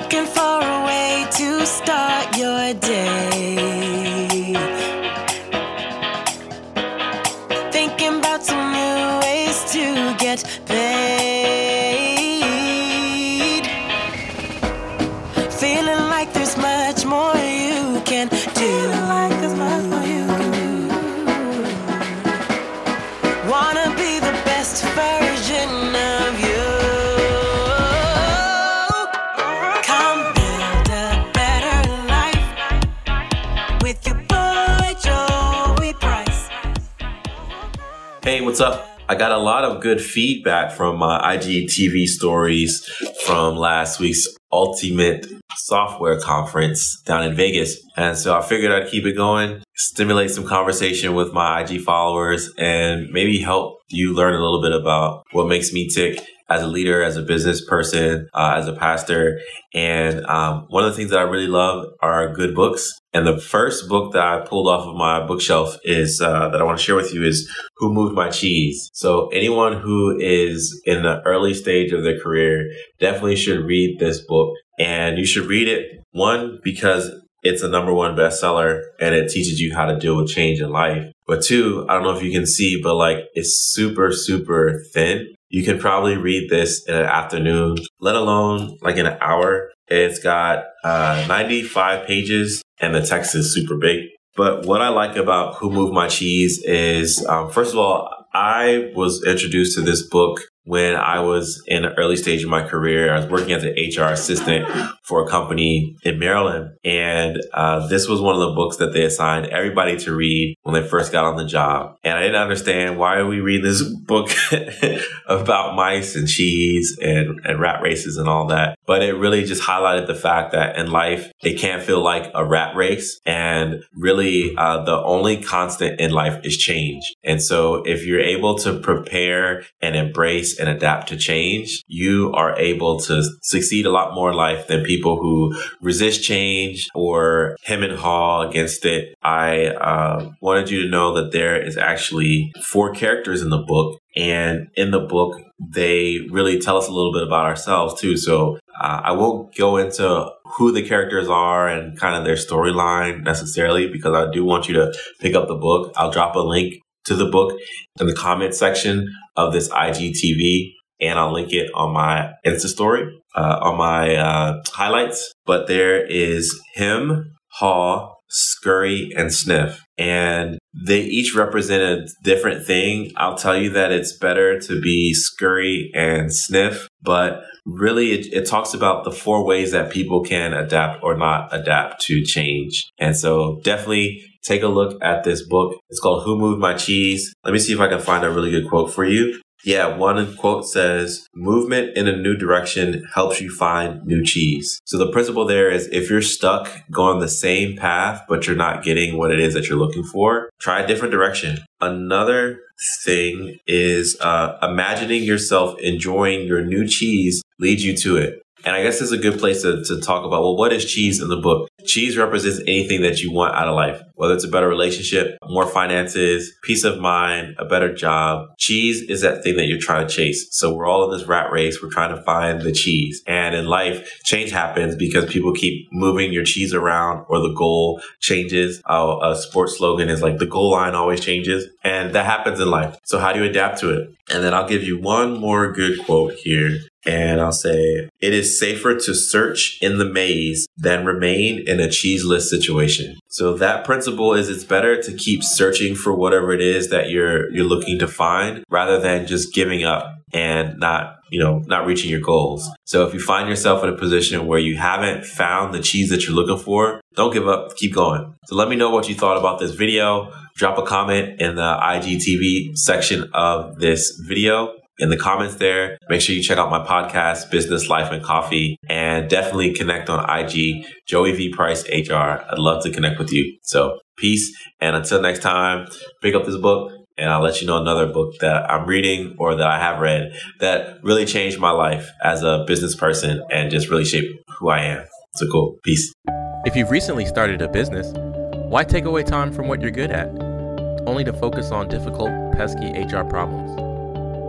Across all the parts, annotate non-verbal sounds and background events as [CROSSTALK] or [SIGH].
Looking for a way to start your day. Hey, what's up? I got a lot of good feedback from my IGTV stories from last week's Ultimate Software Conference down in Vegas. And so I figured I'd keep it going, stimulate some conversation with my IG followers, and maybe help you learn a little bit about what makes me tick as a leader, as a business person, uh, as a pastor. And um, one of the things that I really love are good books. And the first book that I pulled off of my bookshelf is uh, that I want to share with you is Who Moved My Cheese. So anyone who is in the early stage of their career definitely should read this book. And you should read it one because it's a number one bestseller and it teaches you how to deal with change in life. But two, I don't know if you can see, but like it's super, super thin. You can probably read this in an afternoon, let alone like in an hour. It's got uh, 95 pages and the text is super big. But what I like about Who Moved My Cheese is, um, first of all, I was introduced to this book when I was in an early stage of my career. I was working as an HR assistant for a company in Maryland. And uh, this was one of the books that they assigned everybody to read when they first got on the job. And I didn't understand why are we reading this [LAUGHS] book [LAUGHS] about mice and cheese and, and rat races and all that. But it really just highlighted the fact that in life, it can't feel like a rat race. And really, uh, the only constant in life is change. And so if you're able to prepare and embrace and adapt to change, you are able to succeed a lot more in life than people who resist change or hem and haw against it. I uh, wanted you to know that there is actually four characters in the book. And in the book, they really tell us a little bit about ourselves too. So uh, I won't go into who the characters are and kind of their storyline necessarily because I do want you to pick up the book. I'll drop a link to the book in the comment section of this IGTV and I'll link it on my Insta story, uh, on my uh, highlights. But there is Hem, haw, scurry, and sniff. And they each represent a different thing. I'll tell you that it's better to be scurry and sniff, but really it, it talks about the four ways that people can adapt or not adapt to change. And so definitely take a look at this book. It's called Who Moved My Cheese? Let me see if I can find a really good quote for you. Yeah, one quote says, movement in a new direction helps you find new cheese. So the principle there is if you're stuck going the same path, but you're not getting what it is that you're looking for, try a different direction. Another thing is uh, imagining yourself enjoying your new cheese leads you to it. And I guess this is a good place to, to talk about, well, what is cheese in the book? Cheese represents anything that you want out of life, whether it's a better relationship, more finances, peace of mind, a better job. Cheese is that thing that you're trying to chase. So we're all in this rat race. We're trying to find the cheese. And in life, change happens because people keep moving your cheese around or the goal changes. Uh, a sports slogan is like the goal line always changes. And that happens in life. So how do you adapt to it? And then I'll give you one more good quote here and I'll say, it is safer to search in the maze than remain in a cheeseless situation. So that principle is it's better to keep searching for whatever it is that you're, you're looking to find rather than just giving up and not, you know, not reaching your goals. So if you find yourself in a position where you haven't found the cheese that you're looking for, don't give up, keep going. So let me know what you thought about this video. Drop a comment in the IGTV section of this video in the comments there. Make sure you check out my podcast, Business, Life, and Coffee, and definitely connect on IG, Joey V Price HR. I'd love to connect with you. So peace. And until next time, pick up this book and I'll let you know another book that I'm reading or that I have read that really changed my life as a business person and just really shaped who I am. So cool. Peace. If you've recently started a business, why take away time from what you're good at, only to focus on difficult, pesky HR problems?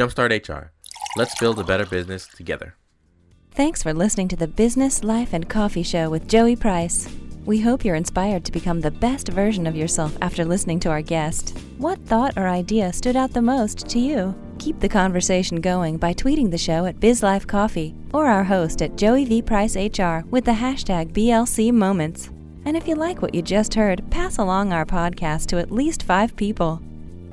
Jumpstart HR. Let's build a better business together. Thanks for listening to the Business, Life, and Coffee Show with Joey Price. We hope you're inspired to become the best version of yourself after listening to our guest. What thought or idea stood out the most to you? Keep the conversation going by tweeting the show at BizLifeCoffee or our host at Joey V. Price HR with the hashtag BLC Moments. And if you like what you just heard, pass along our podcast to at least five people.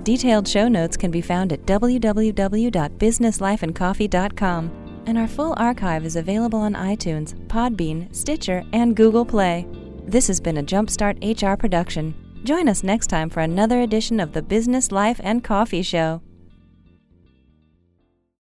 Detailed show notes can be found at www.businesslifeandcoffee.com, and our full archive is available on iTunes, Podbean, Stitcher, and Google Play. This has been a Jumpstart HR production. Join us next time for another edition of the Business Life and Coffee Show.